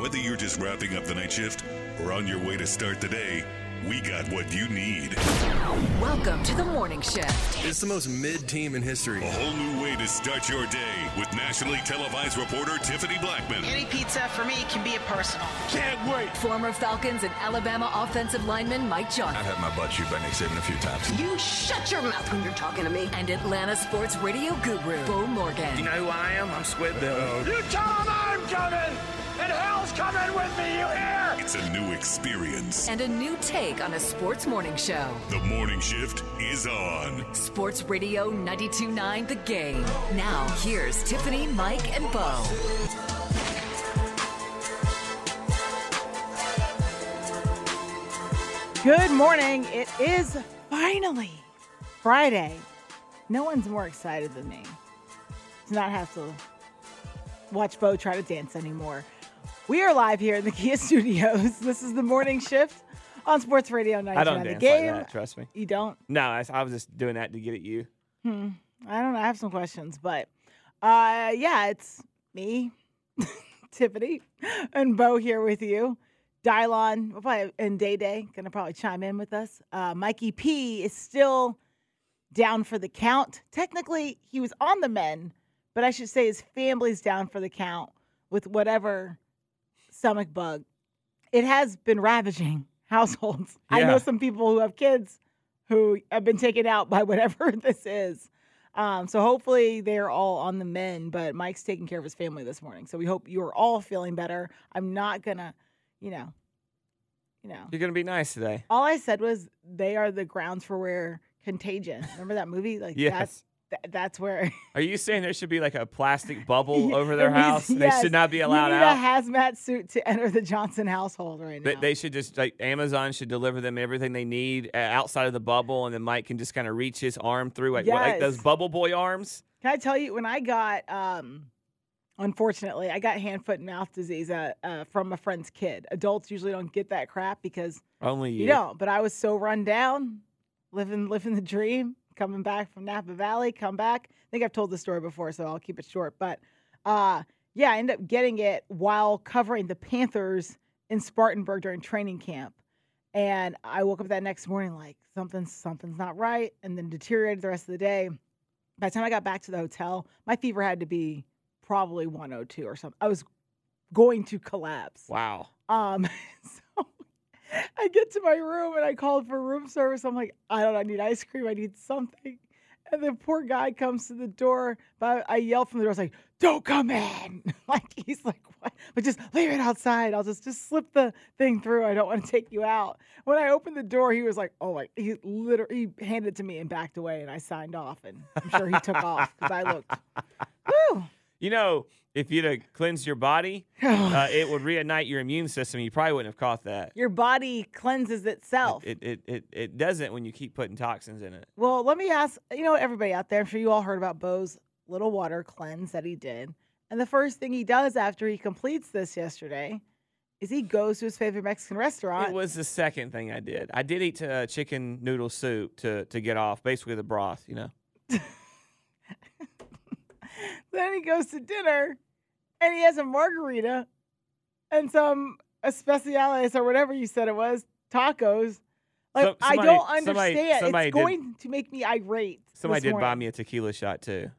Whether you're just wrapping up the night shift or on your way to start the day, we got what you need. Welcome to the morning shift. It's the most mid team in history. A whole new way to start your day with nationally televised reporter Tiffany Blackmon. Any pizza for me can be a personal. Can't wait. Former Falcons and Alabama offensive lineman Mike Johnson. I've had my butt chewed by Nick Saban a few times. You shut your mouth when you're talking to me. And Atlanta sports radio guru, Beau Morgan. You know who I am? I'm Squid Bill. You tell him I'm coming, and hell's coming with me, you hear? It's a new experience. And a new take on a sports morning show. The morning shift is on. Sports Radio 92.9 The Game. Now, here's Tiffany, Mike, and Beau. Good morning. It is finally Friday. No one's more excited than me to not have to watch Beau try to dance anymore. We are live here in the Kia Studios. This is the morning shift on Sports Radio 99 I don't The Game. like that. Trust me. You don't? No, I, I was just doing that to get at you. Hmm. I don't know. I have some questions, but uh, yeah, it's me, Tiffany, and Beau here with you. Dylon we'll probably, and Day Day gonna probably chime in with us. Uh, Mikey P is still down for the count. Technically, he was on the men, but I should say his family's down for the count with whatever stomach bug. It has been ravaging households. I know some people who have kids who have been taken out by whatever this is. Um, so hopefully they're all on the men, but Mike's taking care of his family this morning. So we hope you are all feeling better. I'm not gonna, you know, you know. You're gonna be nice today. All I said was they are the grounds for where contagion. Remember that movie? Like Yes. that's th- that's where Are you saying there should be like a plastic bubble over their house? yes. They should not be You allowed need out. a hazmat suit to enter the Johnson household right They, now. they should just like Amazon should deliver them everything they need uh, outside of the bubble, and then Mike can just kind of reach his arm through like, what, like those bubble boy arms. Can I tell you when I got um unfortunately I got hand foot and mouth disease uh, uh, from a friend's kid. Adults usually don't get that crap because Only you. you don't. But I was so run down, living living the dream, coming back from Napa Valley, come back. I think I've told the story before, so I'll keep it short. But uh yeah, I ended up getting it while covering the Panthers in Spartanburg during training camp. And I woke up that next morning like something's something's not right, and then deteriorated the rest of the day. By the time I got back to the hotel, my fever had to be probably 102 or something. I was going to collapse. Wow. Um, so I get to my room and I called for room service. I'm like, I don't know, I need ice cream. I need something. And the poor guy comes to the door, but I yell from the door. I was like, "Don't come in!" like he's like, "What?" But just leave it outside. I'll just just slip the thing through. I don't want to take you out. When I opened the door, he was like, "Oh my!" He literally he handed it to me and backed away, and I signed off. And I'm sure he took off because I looked. Woo! You know, if you'd have cleansed your body, uh, it would reignite your immune system. You probably wouldn't have caught that. Your body cleanses itself. It, it, it, it doesn't when you keep putting toxins in it. Well, let me ask, you know, everybody out there, I'm sure you all heard about Beau's little water cleanse that he did. And the first thing he does after he completes this yesterday is he goes to his favorite Mexican restaurant. It was the second thing I did. I did eat uh, chicken noodle soup to, to get off, basically the broth, you know. then he goes to dinner and he has a margarita and some especiales or whatever you said it was, tacos. Like Some- I don't understand. somebody it's did- going to make me irate. Somebody did buy me a tequila shot too.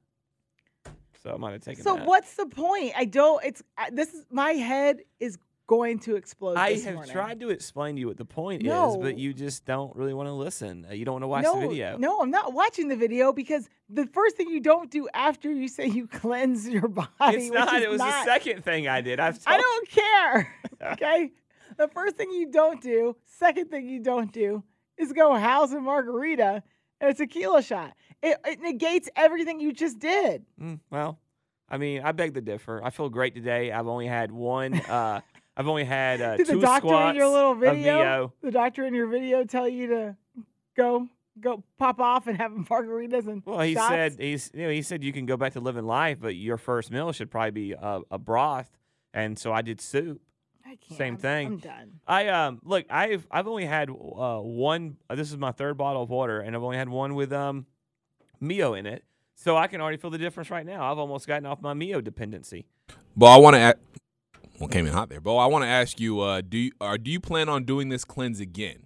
So I might have taken So that. what's the point? I don't. It's this is my head is going to explode. I have morning. tried to explain to you what the point is, but you just don't really want to listen. Uh, You don't want to watch no, the video. No, I'm not watching the video because the first thing you don't do after you say you cleanse your body. it's not. It was the second thing I did. I've I don't care. Okay. the first thing you don't do, second thing you don't do, is go house a margarita and a tequila shot. It, it negates everything you just did. Mm, well, I mean, I beg to differ. I feel great today. I've only had one. Uh, I've only had uh, Did two the doctor squats in your little video, VO. the doctor in your video, tell you to go go pop off and have margaritas and Well, he shots? said he's you know he said you can go back to living life, but your first meal should probably be a, a broth. And so I did soup. I can't. same I'm- thing. I'm done. I um look, I've I've only had uh, one. Uh, this is my third bottle of water, and I've only had one with um Mio in it. So I can already feel the difference right now. I've almost gotten off my Mio dependency. But I want to. Well, came in hot there. Beau, I want to ask you: uh, Do you or do you plan on doing this cleanse again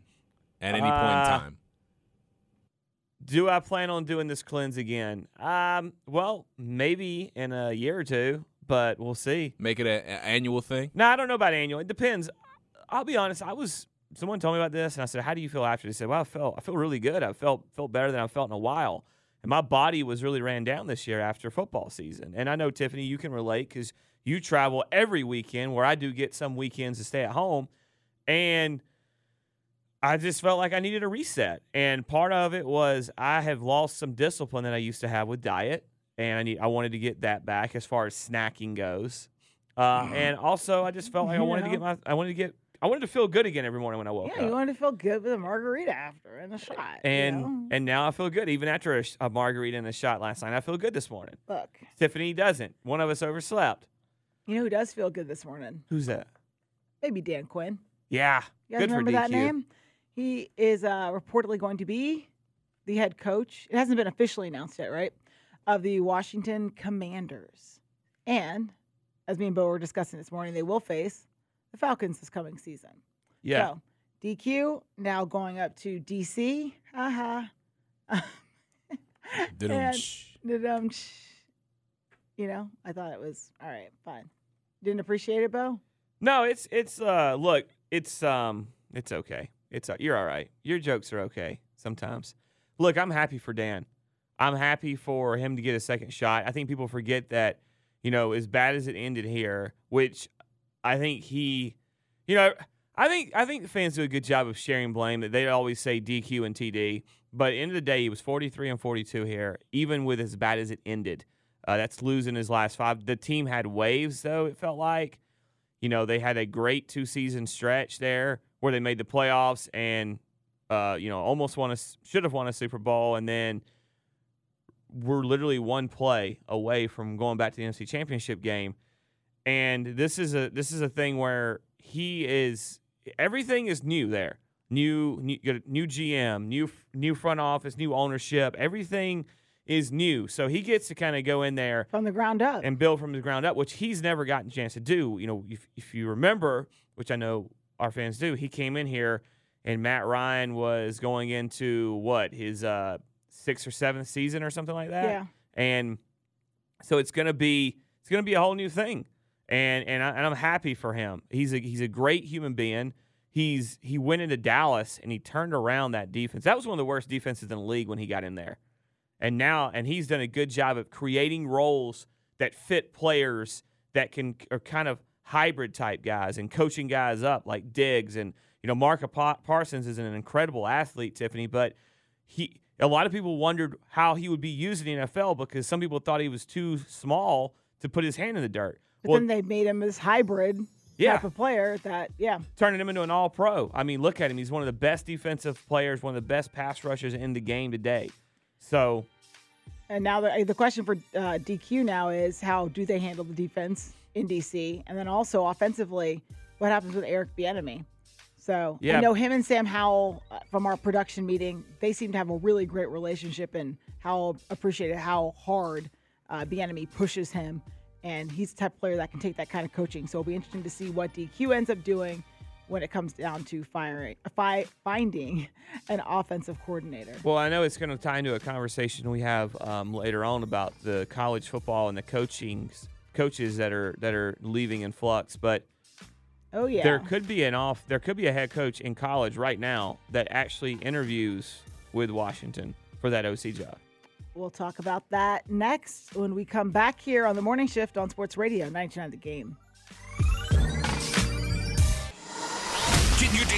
at any point in Uh, time? Do I plan on doing this cleanse again? Um, well, maybe in a year or two, but we'll see. Make it an annual thing. No, I don't know about annual. It depends. I'll be honest. I was someone told me about this, and I said, "How do you feel after?" They said, "Well, I felt I feel really good. I felt felt better than I felt in a while." And my body was really ran down this year after football season. And I know Tiffany, you can relate because you travel every weekend, where I do get some weekends to stay at home, and I just felt like I needed a reset. And part of it was I have lost some discipline that I used to have with diet, and I need I wanted to get that back as far as snacking goes. Uh, and also, I just felt like I You wanted to get my I wanted to get I wanted to feel good again every morning when I woke Yeah, up. Yeah, you wanted to feel good with a margarita after and a shot. you and know? and now I feel good even after a, a margarita and a shot last night. I feel good this morning. look, Tiffany doesn't. One of us overslept. You know who does feel good this morning? Who's that? Maybe Dan Quinn. Yeah, You guys good remember for DQ. that name? He is uh, reportedly going to be the head coach. It hasn't been officially announced yet, right? Of the Washington Commanders. And as me and Beau were discussing this morning, they will face the Falcons this coming season. Yeah, So DQ now going up to DC. Haha. and, da-dum, you know, I thought it was all right, fine. Didn't appreciate it, Beau? No, it's it's uh look, it's um it's okay. It's uh, you're all right. Your jokes are okay sometimes. Look, I'm happy for Dan. I'm happy for him to get a second shot. I think people forget that, you know, as bad as it ended here, which I think he, you know, I think I think the fans do a good job of sharing blame. That they always say DQ and TD, but the end of the day, he was 43 and 42 here, even with as bad as it ended. Uh, that's losing his last five. The team had waves, though it felt like. You know, they had a great two season stretch there where they made the playoffs and, uh, you know, almost won a, should have won a Super Bowl. And then we're literally one play away from going back to the NFC Championship game. And this is a this is a thing where he is everything is new there. New new, new GM, new new front office, new ownership. Everything is new. So he gets to kind of go in there From the ground up. and build from the ground up, which he's never gotten a chance to do. You know, if, if you remember, which I know our fans do, he came in here and Matt Ryan was going into what his uh, sixth or seventh season or something like that. Yeah. And so it's gonna be it's gonna be a whole new thing, and and, I, and I'm happy for him. He's a he's a great human being. He's he went into Dallas and he turned around that defense. That was one of the worst defenses in the league when he got in there. And now and he's done a good job of creating roles that fit players that can are kind of hybrid type guys and coaching guys up like Diggs and you know Mark Parsons is an incredible athlete, Tiffany, but he a lot of people wondered how he would be used in the NFL because some people thought he was too small to put his hand in the dirt. But well, then they made him this hybrid Yeah. type of player that, yeah. turning him into an all pro. I mean, look at him. He's one of the best defensive players, one of the best pass rushers in the game today. So, And now the, the question for uh, DQ now is how do they handle the defense in DC? And then also offensively, what happens with Eric Bieniemy? So Yeah. I know him and Sam Howell uh, from our production meeting, they seem to have a really great relationship and Howell appreciated how hard uh, Bieniemy pushes him. And he's the type of player that can take that kind of coaching. So it'll be interesting to see what DQ ends up doing when it comes down to firing, fi- finding an offensive coordinator. well, I know it's going to tie into a conversation we have um, later on about the college football and the coaching coaches that are that are leaving in flux, but Oh yeah, there could be an off there could be a head coach in college right now that actually interviews with Washington for that OC job. We'll talk about that next when we come back here on the morning shift on Sports Radio 99 The Game.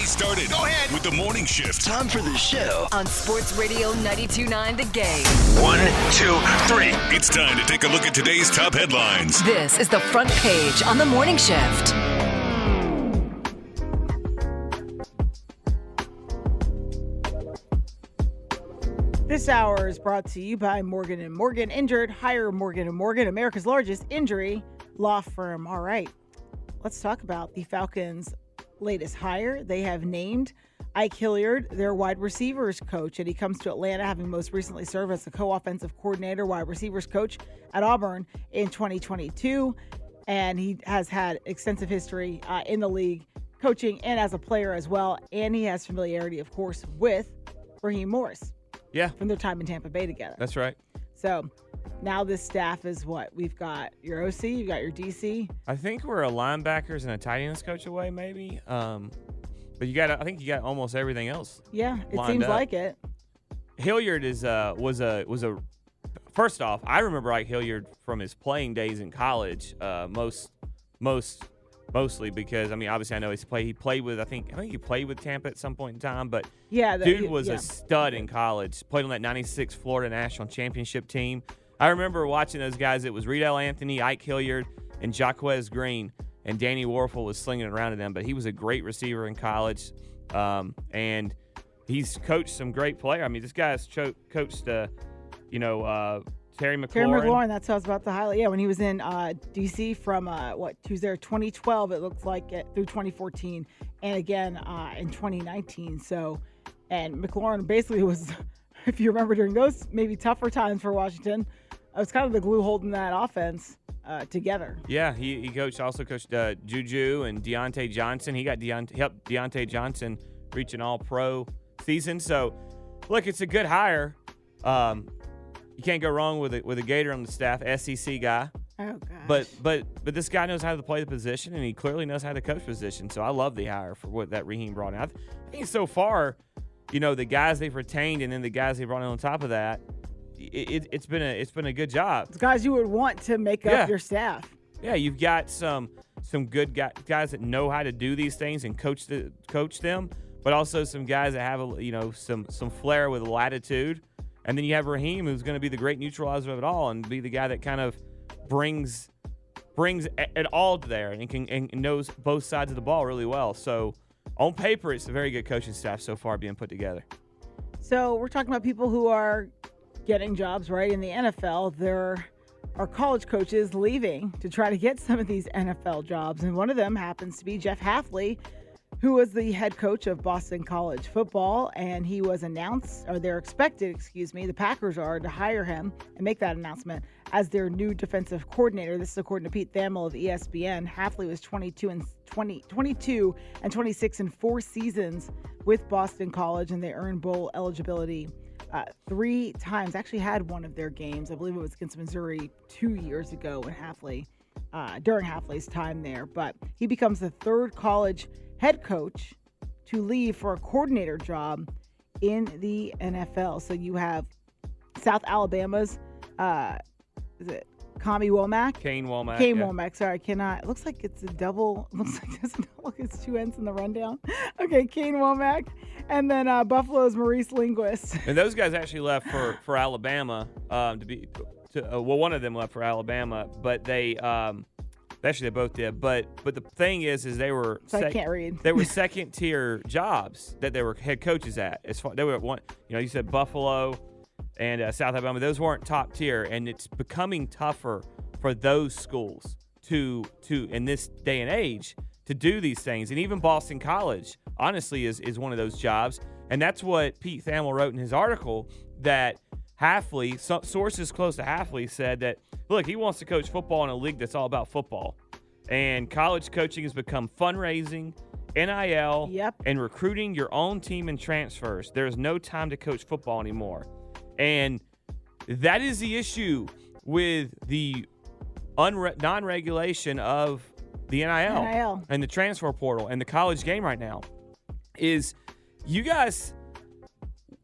Started. Go ahead with the morning shift. Time for the show. On Sports Radio 92.9 The Game. One, two, three. It's time to take a look at today's top headlines. This is the front page on the morning shift. This hour is brought to you by Morgan and Morgan. Injured, hire Morgan and Morgan, America's largest injury law firm. All right, let's talk about the Falcons' latest hire. They have named Ike Hilliard their wide receivers coach, and he comes to Atlanta having most recently served as the co-offensive coordinator, wide receivers coach at Auburn in 2022. and he has had extensive history uh, in the league, coaching and as a player as well. And he has familiarity, of course, with Raheem Morris Yeah, from their time in Tampa Bay together. that's right. So now this staff is what we've got your OC, you've got your DC. I think we're a linebackers and a tight ends coach away, maybe. Um, but you got, I think you got almost everything else. Yeah, it seems up. like it. Hilliard is uh was a was a first off, I remember Ike Hilliard from his playing days in college. Uh, most most mostly because I mean obviously I know he's played he played with I think I think he played with Tampa at some point in time, but Yeah, the- dude was yeah. a stud in college. Played on that '96 Florida National Championship team. I remember watching those guys. It was Reidel Anthony, Ike Hilliard, and Jacquez Green, and Danny Wuerffel was slinging around to them. But he was a great receiver in college, um, and he's coached some great player. I mean, this guy's cho- coached, uh, you know, uh, Terry McLaurin. Terry McLaurin, that's what I was about to highlight. Yeah, when he was in uh, DC from uh, what he was there 2012, it looks like it, through 2014, and again uh, in 2019. So, and McLaurin basically was, if you remember during those maybe tougher times for Washington, it was kind of the glue holding that offense uh, together. Yeah, he, he coached also coached uh, Juju and Diontae Johnson. He got Deont- helped Diontae Johnson reach an All Pro season. So, look, it's a good hire. Um, you can't go wrong with a, with a Gator on the staff, SEC guy. Oh gosh. But but but this guy knows how to play the position, and he clearly knows how to coach position. So I love the hire for what that Raheem brought in. I think so far, you know, the guys they've retained, and then the guys they brought in on top of that, it, it, it's been a it's been a good job. It's guys you would want to make up your staff. Yeah, you've got some some good guys that know how to do these things and coach the coach them, but also some guys that have a you know some some flair with latitude. And then you have Raheem, who's going to be the great neutralizer of it all, and be the guy that kind of brings brings it it all there and can and knows both sides of the ball really well. So on paper, it's a very good coaching staff so far being put together. So we're talking about people who are getting jobs right in the NFL. There are college coaches leaving to try to get some of these NFL jobs, and one of them happens to be Jeff Hafley, who was the head coach of Boston College football, and he was announced, or they're expected, excuse me, the Packers are to hire him and make that announcement as their new defensive coordinator. This is according to Pete Thamel of ESPN. Hafley was 22 and 20, 22 and 26 in four seasons with Boston College, and they earned bowl eligibility uh, three times. Actually, had one of their games. I believe it was against Missouri two years ago when Hafley, uh, during Hafley's time there. But he becomes the third college head coach to leave for a coordinator job in the NFL. So you have South Alabama's, uh, is it Kami Wommack? Kane Wommack. Kane yeah. Wommack. Sorry, I cannot. It looks like it's a double. Looks like it doesn't. It's two ends in the rundown. Okay, Kane Wommack, and then uh, Buffalo's Maurice Linguist. And those guys actually left for for Alabama um, to be. To, uh, well, one of them left for Alabama, but they um, actually they both did. But but the thing is, is they were So I can't read. they were second tier jobs that they were head coaches at. As far they were at one, you know, you said Buffalo and uh, South Alabama; those weren't top tier, and it's becoming tougher for those schools to to in this day and age to do these things. And even Boston College, honestly, is is one of those jobs, and that's what Pete Thamel wrote in his article that. Hafley, so, sources close to Hafley said that look, he wants to coach football in a league that's all about football, and college coaching has become fundraising, NIL, Yep. and recruiting your own team and transfers. There's no time to coach football anymore. And that is the issue with the unre- non regulation of the NIL, NIL. and the transfer portal and the college game right now. Is you guys,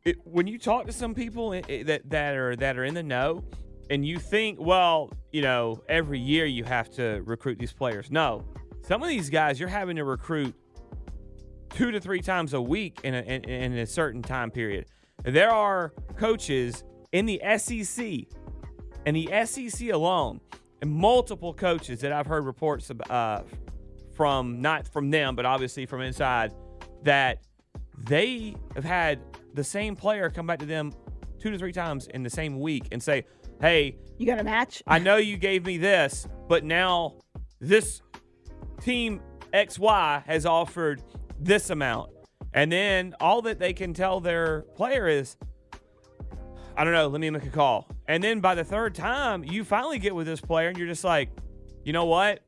it, when you talk to some people that, that, are, that are in the know, and you think, well, you know, every year you have to recruit these players. No, some of these guys you're having to recruit two to three times a week in a, in, in a certain time period. There are coaches in the SEC, and the SEC alone, and multiple coaches that I've heard reports of, uh, from not from them, but obviously from inside, that they have had the same player come back to them two to three times in the same week and say, "Hey, You got a match? I know you gave me this, but now this team XY has offered this amount. And then all that they can tell their player is, I don't know, let me make a call. And then by the third time, you finally get with this player and you're just like, you know what?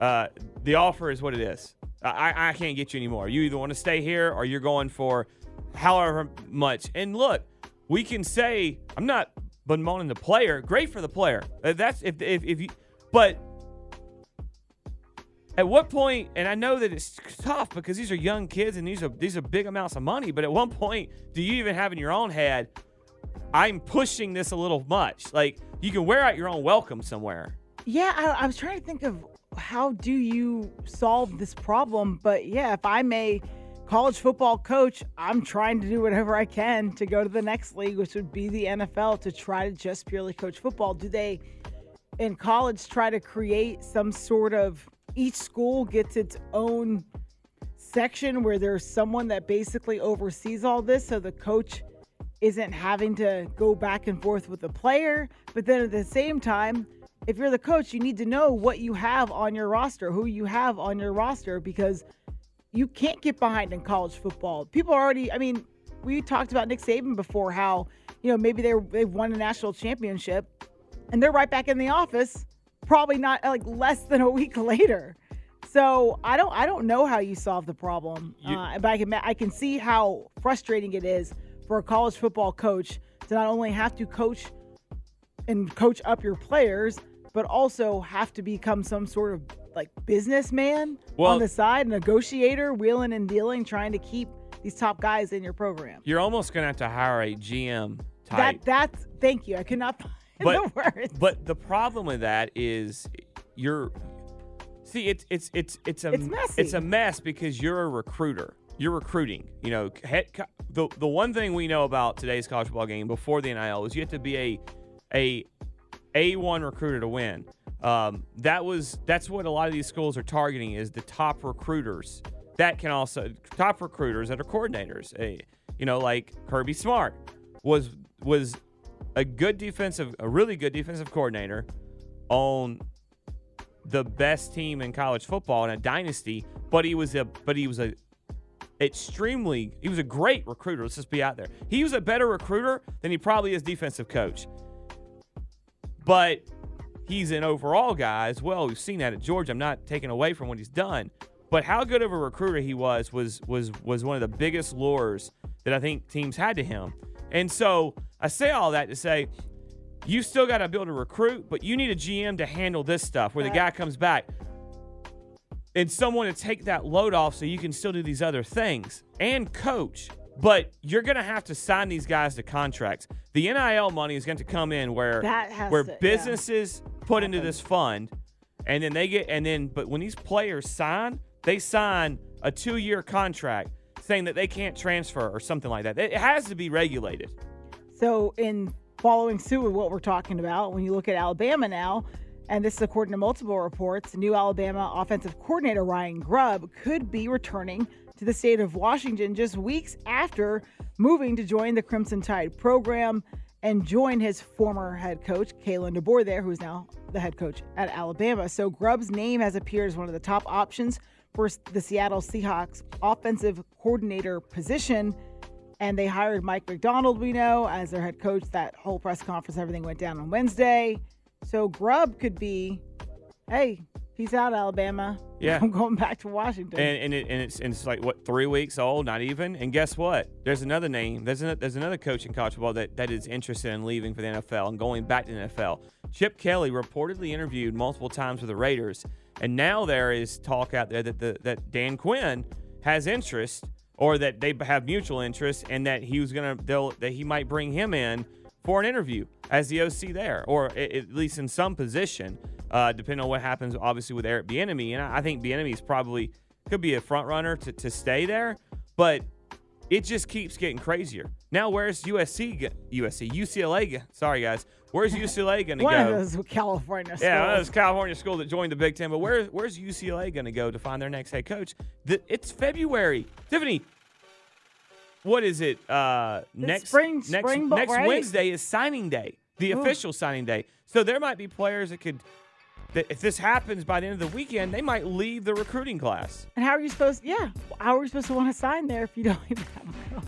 uh, the offer is what it is. I, I can't get you anymore. You either want to stay here or you're going for however much. And look, we can say I'm not bemoaning the player. Great for the player. Uh, That's if if, if you, but at what point? And I know that it's tough because these are young kids and these are these are big amounts of money. But at one point, do you even have in your own head? I'm pushing this a little much. Like you can wear out your own welcome somewhere. Yeah, I, I was trying to think of how do you solve this problem. But yeah, if I'm a college football coach, I'm trying to do whatever I can to go to the next league, which would be the NFL, to try to just purely coach football. Do they in college try to create some sort of each school gets its own section where there's someone that basically oversees all this so the coach isn't having to go back and forth with the player. But then at the same time if you're the coach you need to know what you have on your roster who you have on your roster because you can't get behind in college football. People already i mean we talked about nick saban before how you know maybe they they've won a national championship and they're right back in the office probably not like less than a week later. So i don't i don't know how you solve the problem. You- uh, but i can i can see how frustrating it is for a college football coach to not only have to coach and coach up your players but also have to become some sort of like businessman Well- on the side negotiator wheeling and dealing trying to keep these top guys in your program. You're almost gonna have to hire a GM type. that that's thank you. I could not find the but but the problem with that is you're see it's it's it's it's a It's messy. it's a mess because you're a recruiter. You're recruiting you know head, the the one thing we know about today's college football game before the NIL is you have to be a a a1 recruiter to win. Um, that was that's what a lot of these schools are targeting is the top recruiters. That can also top recruiters that are coordinators. A, you know like Kirby Smart was was a good defensive, a really good defensive coordinator on the best team in college football in a dynasty, but he was a but he was a extremely he was a great recruiter. Let's just be out there. He was a better recruiter than he probably is defensive coach. But he's an overall guy as well. We've seen that at Georgia. I'm not taking away from what he's done, but how good of a recruiter he was was was was one of the biggest lures that I think teams had to him. And so I say all that to say you still got to build a recruit, but you need a GM to handle this stuff where the guy comes back and someone to take that load off so you can still do these other things and coach. But you're going to have to sign these guys to contracts. The NIL money is going to come in where where to- yeah. businesses put into this fund and then they get and then but when these players sign, they sign a 2-year contract saying that they can't transfer or something like that. It has to be regulated. So, in following suit with what we're talking about, when you look at Alabama now, and this is according to multiple reports, new Alabama offensive coordinator Ryan Grubb could be returning to the state of Washington just weeks after moving to join the Crimson Tide program and join his former head coach, Kalen DeBoer, there, who's now the head coach at Alabama. So, Grubb's name has appeared as one of the top options for the Seattle Seahawks offensive coordinator position and they hired Mike Macdonald, we know, as their head coach. That whole press conference, everything went down on Wednesday. So Grubb could be, hey, peace out, Alabama. Yeah. I'm going back to Washington. And and, it, and it's and it's like what three weeks old, not even. And guess what? There's another name. There's an, there's another coach in college football that, that is interested in leaving for the NFL and going back to the NFL. Chip Kelly reportedly interviewed multiple times with the Raiders, and now there is talk out there that the that Dan Quinn has interest or that they have mutual interest, and that he was gonna they'll that he might bring him in for an interview as the OC there, or at least in some position, uh, depending on what happens, obviously, with Eric Bieniemy. And I I think Bieniemy is probably could be a front runner to, to stay there, but it just keeps getting crazier. Now, where's USC? USC, UCLA. Sorry, guys. Where's UCLA going to go? One of those California schools. Yeah, it's California school that joined the Big Ten, but where, where's UCLA going to go to find their next head coach? The, it's February. Tiffany, what is it? Uh, next spring- next spring next right? Wednesday is signing day, the Ooh. official signing day. So there might be players that could, that if this happens by the end of the weekend, they might leave the recruiting class. And how are you supposed? Yeah, how are you supposed to want to sign there if you don't even have a coach?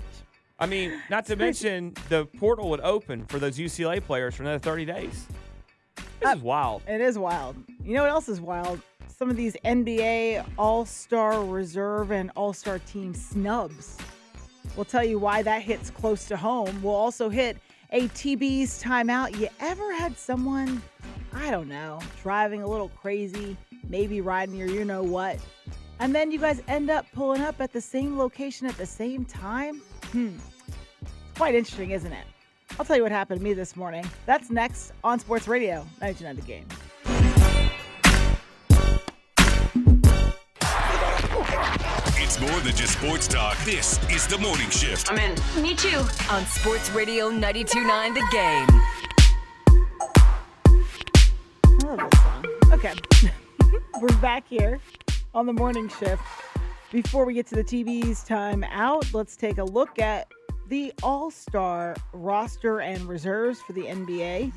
I mean, not to mention the portal would open for those UCLA players for another 30 days. This is uh, wild. It is wild. You know what else is wild? some of these NBA All Star Reserve and All Star Team snubs. We'll tell you why that hits close to home. We'll also hit a TB's timeout. You ever had someone, I don't know, driving a little crazy, maybe riding your you know what, and then you guys end up pulling up at the same location at the same time? Hmm. It's quite interesting, isn't it? I'll tell you what happened to me this morning. That's next on Sports Radio 99 The Game. It's more than just sports talk. This is the morning shift. I'm in. Me too. On Sports Radio 929 The Game. I love this song. Okay. We're back here on the morning shift. Before we get to the TB's time out, let's take a look at the All Star roster and reserves for the NBA.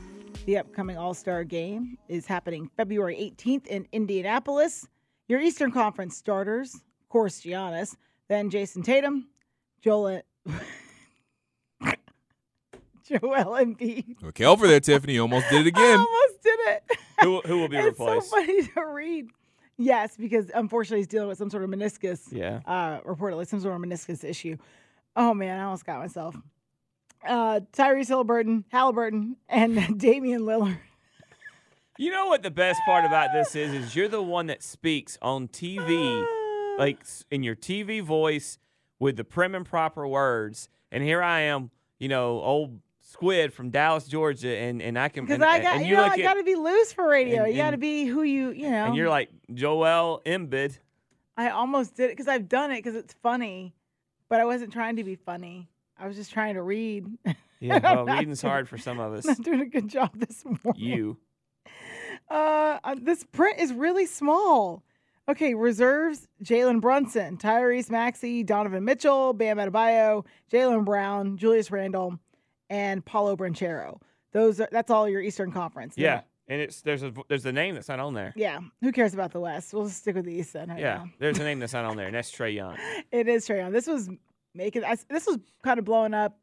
The upcoming All Star game is happening February 18th in Indianapolis. Your Eastern Conference starters, of course, Giannis, then Jayson Tatum, Joel, Joel Embiid. Okay, over there, Tiffany. You almost did it I again. almost did it. Who, who will be it's replaced? so funny to read. Yes, because unfortunately he's dealing with some sort of meniscus. Yeah. Uh, reportedly some sort of meniscus issue. Oh man, I almost got myself. Uh, Tyrese Halliburton, Halliburton, and Damian Lillard. You know what the best part about this is? Is you're the one that speaks on TV, like in your TV voice with the prim and proper words. And here I am, you know, old squid from Dallas, Georgia, and and I can Because I got, and you know, look I got to be loose for radio. and- you got to be who you, you know. and you're like Joel Embiid. I almost did it because I've done it because it's funny, but I wasn't trying to be funny. I was just trying to read. Yeah, well, reading's doing- hard for some of us. Not doing a good job this morning. You. Uh, uh, this print is really small. Okay, reserves: Jalen Brunson, Tyrese Maxey, Donovan Mitchell, Bam Adebayo, Jaylen Brown, Julius Randle, and Paolo Banchero. Those are that's all your Eastern Conference. They're Yeah, and it's there's a there's a name that's not on there. yeah. Who cares about the West? We'll just stick with the East then. Right Yeah, now. there's a name that's not on there, and that's Trae Young. it is Trae Young. This was making. I, this was kind of blowing up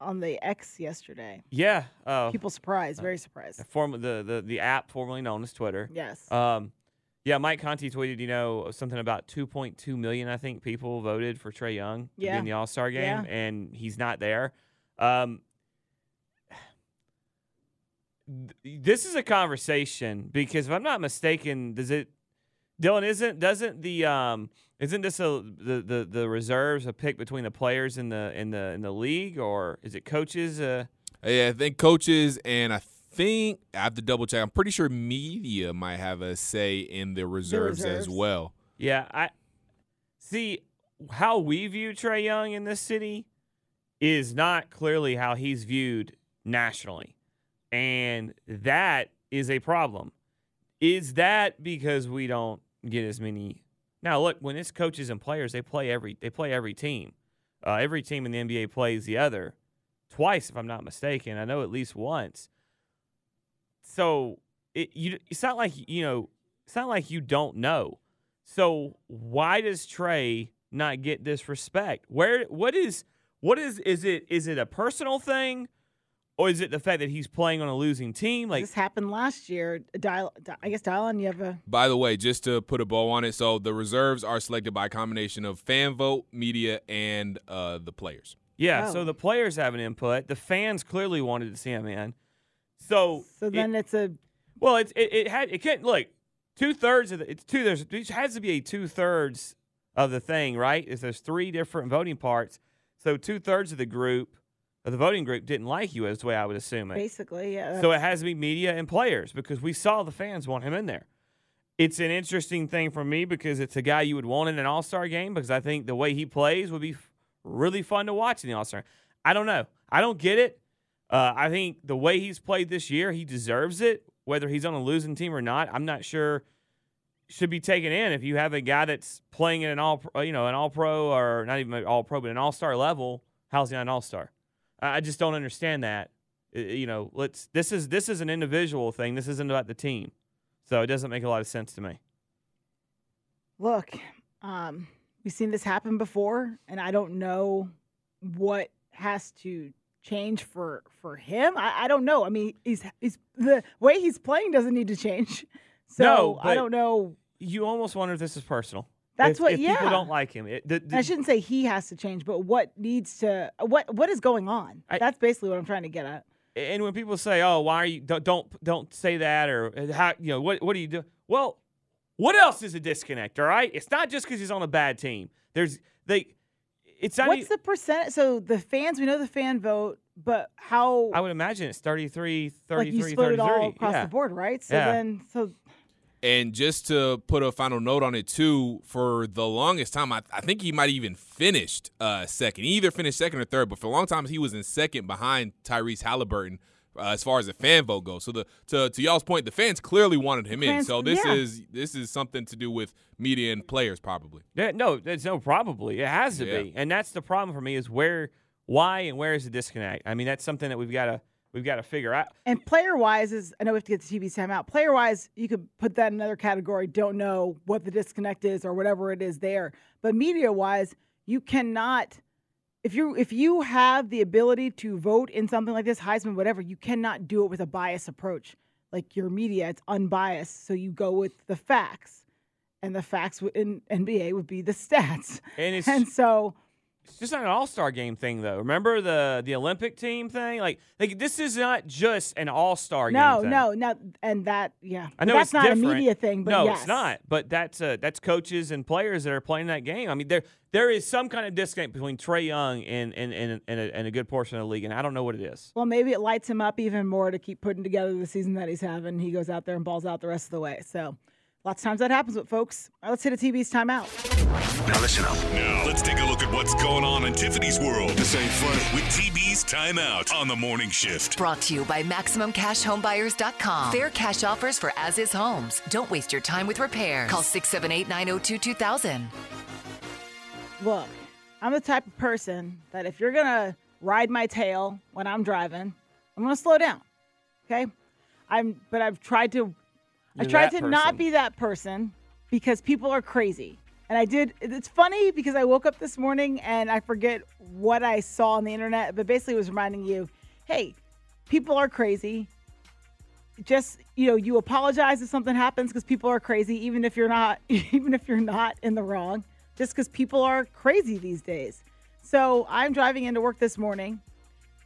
on the X yesterday. Yeah, uh, People surprised, very surprised. the form the, the the app formerly known as Twitter. Yes. Um, yeah, Mike Conti tweeted, you know, something about 2.2 million, I think, people voted for Trae Young Yeah. in the All Star game, Yeah. and he's not there. Um, th- this is a conversation because if I'm not mistaken, does it, Dylan? Isn't doesn't the um isn't this a the, the the reserves a pick between the players in the in the in the league or is it coaches? Uh, Yeah, I think coaches and I think I have to double check. I'm pretty sure media might have a say in the reserves, reserves. as well. Yeah, I see how we view Trae Young in this city is not clearly how he's viewed nationally. And that is a problem. Is that because we don't get as many Now look, when it's coaches and players, they play every they play every team. Uh, every team in the NBA plays the other twice if I'm not mistaken. I know at least once. So it you it's not like you know it's not like you don't know. So why does Trae not get this respect? Where what is what is is it is it a personal thing, or is it the fact that he's playing on a losing team? Like this happened last year. Dial, I guess Dylan, you have a By the way, just to put a bow on it, so the reserves are selected by a combination of fan vote, media, and uh, the players. yeah. Oh. So the players have an input. The fans clearly wanted to see him in. So so it- then it's a Well, it's it, it had it can't look two thirds of the it's two there's it has to be a two thirds of the thing right? Is there's three different voting parts, so two thirds of the group of the voting group didn't like you, is the way I would assume it. basically yeah. So it has to be media and players because we saw the fans want him in there. It's an interesting thing for me because it's a guy you would want in an All Star game because I think the way he plays would be really fun to watch in the All Star. I don't know. I don't get it. Uh, I think the way he's played this year, he deserves it. Whether he's on a losing team or not, I'm not sure. Should be taken in if you have a guy that's playing at an all, uh, you know, an all pro or not even an all pro, but an all star level. How's he not an all star? I just don't understand that. You know, let's. This is this is an individual thing. This isn't about the team, so it doesn't make a lot of sense to me. look, um, we've seen this happen before, and I don't know what has to change for for him. I, I don't know. I mean, he's he's the way he's playing doesn't need to change. So No, I don't know. You almost wonder if this is personal. That's if, what- if people don't like him. It, the, the- I shouldn't say he has to change, but what needs to what what is going on? I- That's basically what I'm trying to get at. and when people say, "Oh, why are you don't don't, don't say that," or uh, how you know what what do you do? Well, what else is a disconnect? All right, it's not just because he's on a bad team. There's they. It's not. What's the percent? So the fans, we know the fan vote, but how I would imagine it's 33, like 33, you split it 33. all across yeah. the board, right? So Yeah. then, so And just to put a final note on it too, for the longest time, I, I think he might even finished uh, second. He either finished second or third, but for a long time he was in second behind Tyrese Halliburton uh, as far as the fan vote goes. So the to to y'all's point, the fans clearly wanted him in. So this yeah. is this is something to do with media and players probably. Yeah, no, there's no probably. It has to Yeah. be, and that's the problem for me is where, why, and where is the disconnect? I mean, that's something that we've got to we've got to figure out. and player wise is I know we have to get the TB time out. Player wise, you could put that in another category. Don't know what the disconnect is or whatever it is there. But media wise, you cannot if you if you have the ability to vote in something like this, Heisman, whatever, you cannot do it with a bias approach. Like your media, it's unbiased, so you go with the facts, and the facts in NBA would be the stats. And it's And so it's just not an all star game thing though. Remember the the Olympic team thing? Like like this is not just an all star no, game. thing. no, no, and that yeah, I know that's it's not different. a media thing, but no, yes. it's not. But that's uh, that's coaches and players that are playing that game. I mean, there there is some kind of disconnect between Trae Young and and, and, and, a, and a good portion of the league, and I don't know what it is. Well, maybe it lights him up even more to keep putting together the season that he's having. He goes out there and balls out the rest of the way. So, lots of times that happens with folks. All right, let's hit a TB's timeout. Now listen up. Now, let's take a look at what's going on in Tiffany's world This ain't funny. with TB's Timeout on the morning shift. Brought to you by MaximumCashHomeBuyers.com. Fair cash offers for as is homes. Don't waste your time with repairs. Call 678 902 2000. Look, I'm the type of person that if you're gonna ride my tail when I'm driving, I'm gonna slow down. Okay, I'm. But I've tried to. I tried to not be that person because people are crazy. And I did. It's funny because I woke up this morning and I forget what I saw on the internet, but basically it was reminding you, hey, people are crazy. Just you know, you apologize if something happens because people are crazy, even if you're not, even if you're not in the wrong. Just because people are crazy these days. So I'm driving into work this morning,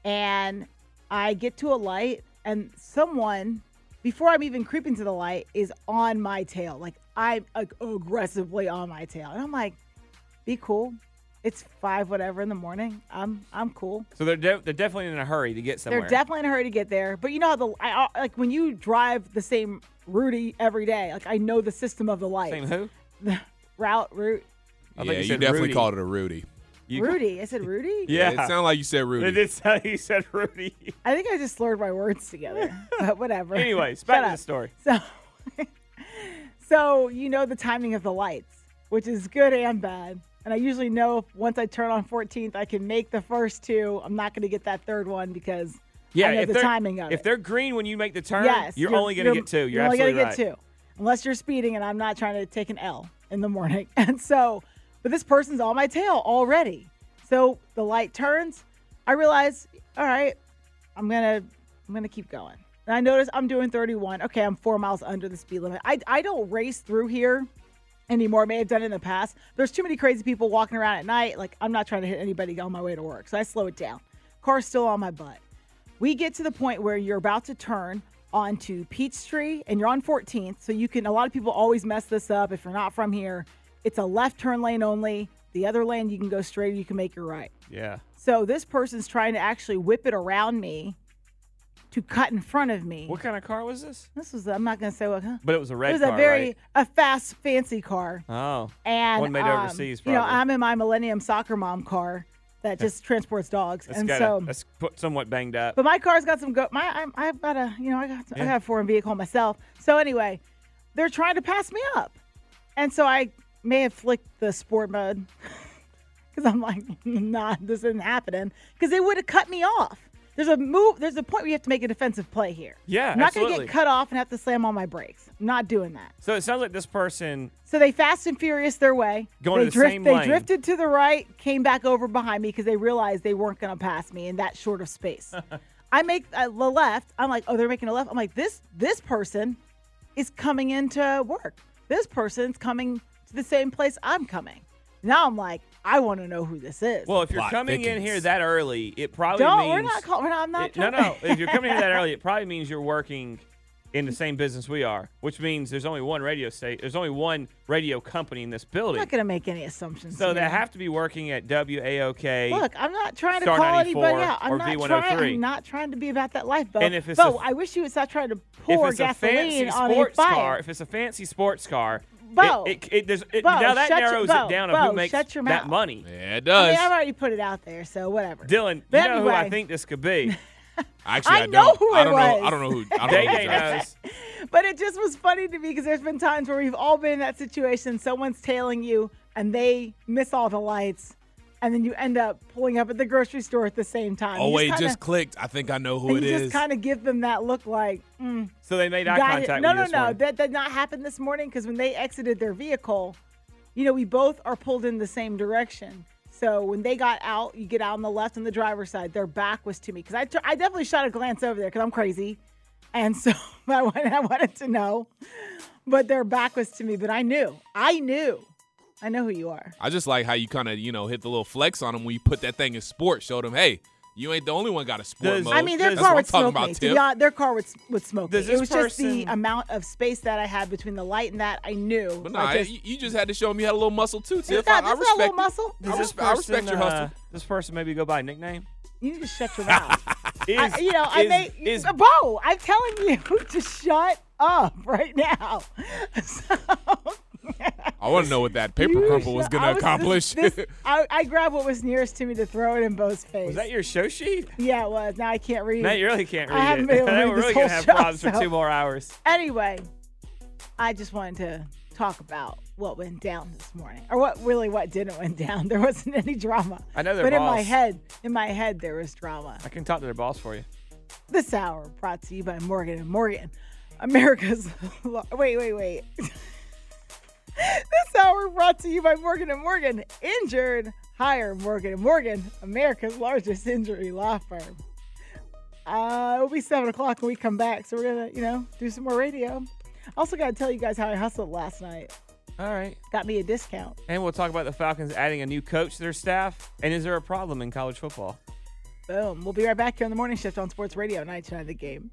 and I get to a light, and someone, before I'm even creeping to the light, is on my tail. Like I'm like, aggressively on my tail, and I'm like, "Be cool. It's five whatever in the morning. I'm I'm cool." So they're de- they're definitely in a hurry to get somewhere. They're definitely in a hurry to get there. But you know how the I, I- like when you drive the same Rudy every day. Like I know the system of the light. Same who? The route route. I thought yeah, you you, said definitely Rudy. called it a Rudy. You- Rudy. I said Rudy. Yeah, it sounded like you said Rudy. It did sound like you said Rudy. I think I just slurred my words together. but whatever. Anyways, back Shut to the story. So, so you know the timing of the lights, which is good and bad. And I usually know once I turn on 14th, I can make the first two. I'm not going to get that third one because Yeah, I know if the timing of if it. they're green when you make the turn, yes, you're, only going to get two. You're, only absolutely gonna get two, unless you're speeding, and I'm not trying to take an L in the morning. And so, but this person's on my tail already. So the light turns. I realize, all right, I'm gonna I'm gonna keep going. And I notice I'm doing 31. Okay, I'm four miles under the speed limit. I I don't race through here anymore. May have done in the past. There's too many crazy people walking around at night. Like I'm not trying to hit anybody on my way to work, so I slow it down. Car's still on my butt. We get to the point where you're about to turn onto Peachtree and you're on 14th. So you can, a lot of people always mess this up if you're not from here. It's a left turn lane only. The other lane, you can go straight or you can make your right. Yeah. So this person's trying to actually whip it around me to cut in front of me. What kind of car was this? This was, I'm not going to say what, huh? But it was a red It was car, a very, right? a fast, fancy car. Oh. And One made um, overseas, You know. I'm in my Millennium Soccer Mom car that just transports dogs. That's and got so, that's put somewhat banged up. but my car's got some go. My I'm, I've got a you know I got I Yeah. got a foreign vehicle myself. So anyway, they're trying to pass me up, and so I may have flicked the sport mode because I'm like, nah, this isn't happening because they would have cut me off. There's a move. There's a point where you have to make a defensive play here. Yeah, I'm not gonna get cut off and have to slam on my brakes. I'm not doing that. so it sounds like this person So they fast and furious their way. Going they to the same They lane. drifted to the right, came back over behind me because they realized they weren't going to pass me in that short of space. I make the left. I'm like, oh, they're making a left. I'm like, this this person is coming into work. This person's coming to the same place I'm coming. Now I'm like, I want to know who this is. Well, if you're Plot coming in here that early, it probably don't means we're not call, we're not, I'm not it- no, no. if you're coming in that early, it probably means you're working in the same business we are, which means there's only one radio state. There's only one radio company in this building. I'm not going to make any assumptions. So they have to be working at WAOK. Look, I'm not trying to Star call anybody out. I'm not V103. trying. I'm oh not trying to be about that life, Beau. And if it's Beau, a- I wish you would stop trying to pour it's a gasoline on a sports fire. car, if it's a fancy sports car, Beau. it, it, it, there's, it, Beau, now that shut your- narrows Beau, it down Beau, of who makes shut your that mouth. money. Yeah, it I does. mean, I've already put it out there, so whatever. Dylan, But you know who I think this could be. Actually, I I, know don't. who I it don't know. was. I don't know who. I don't Day know who Day knows. But it just was funny to me because there's been times where we've all been in that situation. Someone's tailing you and they miss all the lights, and then you end up pulling up at the grocery store at the same time. Oh You wait, kinda, just clicked. I think I know who it you is. just kind of give them that look like, mm, So they made eye contact it. No, no, no. morning. That did not happen this morning because when they exited their vehicle, you know, we both are pulled in the same direction. So when they got out, you get out on the left on the driver's side. Their back was to me because I, I definitely shot a glance over there because I'm crazy, and so I wanted, I wanted to know, but their back was to me. But I knew, I knew, I know who you are. I just like how you kind of you know hit the little flex on them when you put that thing in sport. Showed them, hey, you ain't the only one got a sport Does- mode. I mean, their That's car what would I'm talking smoke about, me. To Tiff. be honest, their car would, would smoke Does me. this It was just the person- amount of space that I had between the light and that. I knew. But no, I just, you, you just had to show them you had a little muscle too, Tiff. It's not, I, I that's not a respect little it. muscle. Does I, this respe- I respect person, your hustle. uh, this person maybe go by a nickname. You need to shut your mouth. Is, I, you know, I is, may. is, Beau, I'm telling you to shut up right now. So, I want to know what that paper you crumple was going to accomplish. This, this, I, I grabbed what was nearest to me to throw it in Beau's face. was that your show sheet? yeah, it was. Now I can't read. Now you really can't read I read haven't it. been able to Then read we're this really gonna have show, problems for two more hours. Anyway, I just wanted to talk about what went down this morning, or what really what didn't went down. There wasn't any drama. I know their but in my head, in my head, there was drama. I can talk to their boss for you. This hour brought to you by Morgan and Morgan, America's. wait, wait, wait. this hour brought to you by Morgan and Morgan. Injured, hire Morgan and Morgan, America's largest injury law firm. Uh, it'll be seven o'clock when we come back, so we're gonna, you know, do some more radio. Also, got to tell you guys how I hustled last night. All right. Got me a discount. And we'll talk about the Falcons adding a new coach to their staff. And is there a problem in college football? Boom. We'll be right back here on the morning shift on Sports Radio 99 The Game.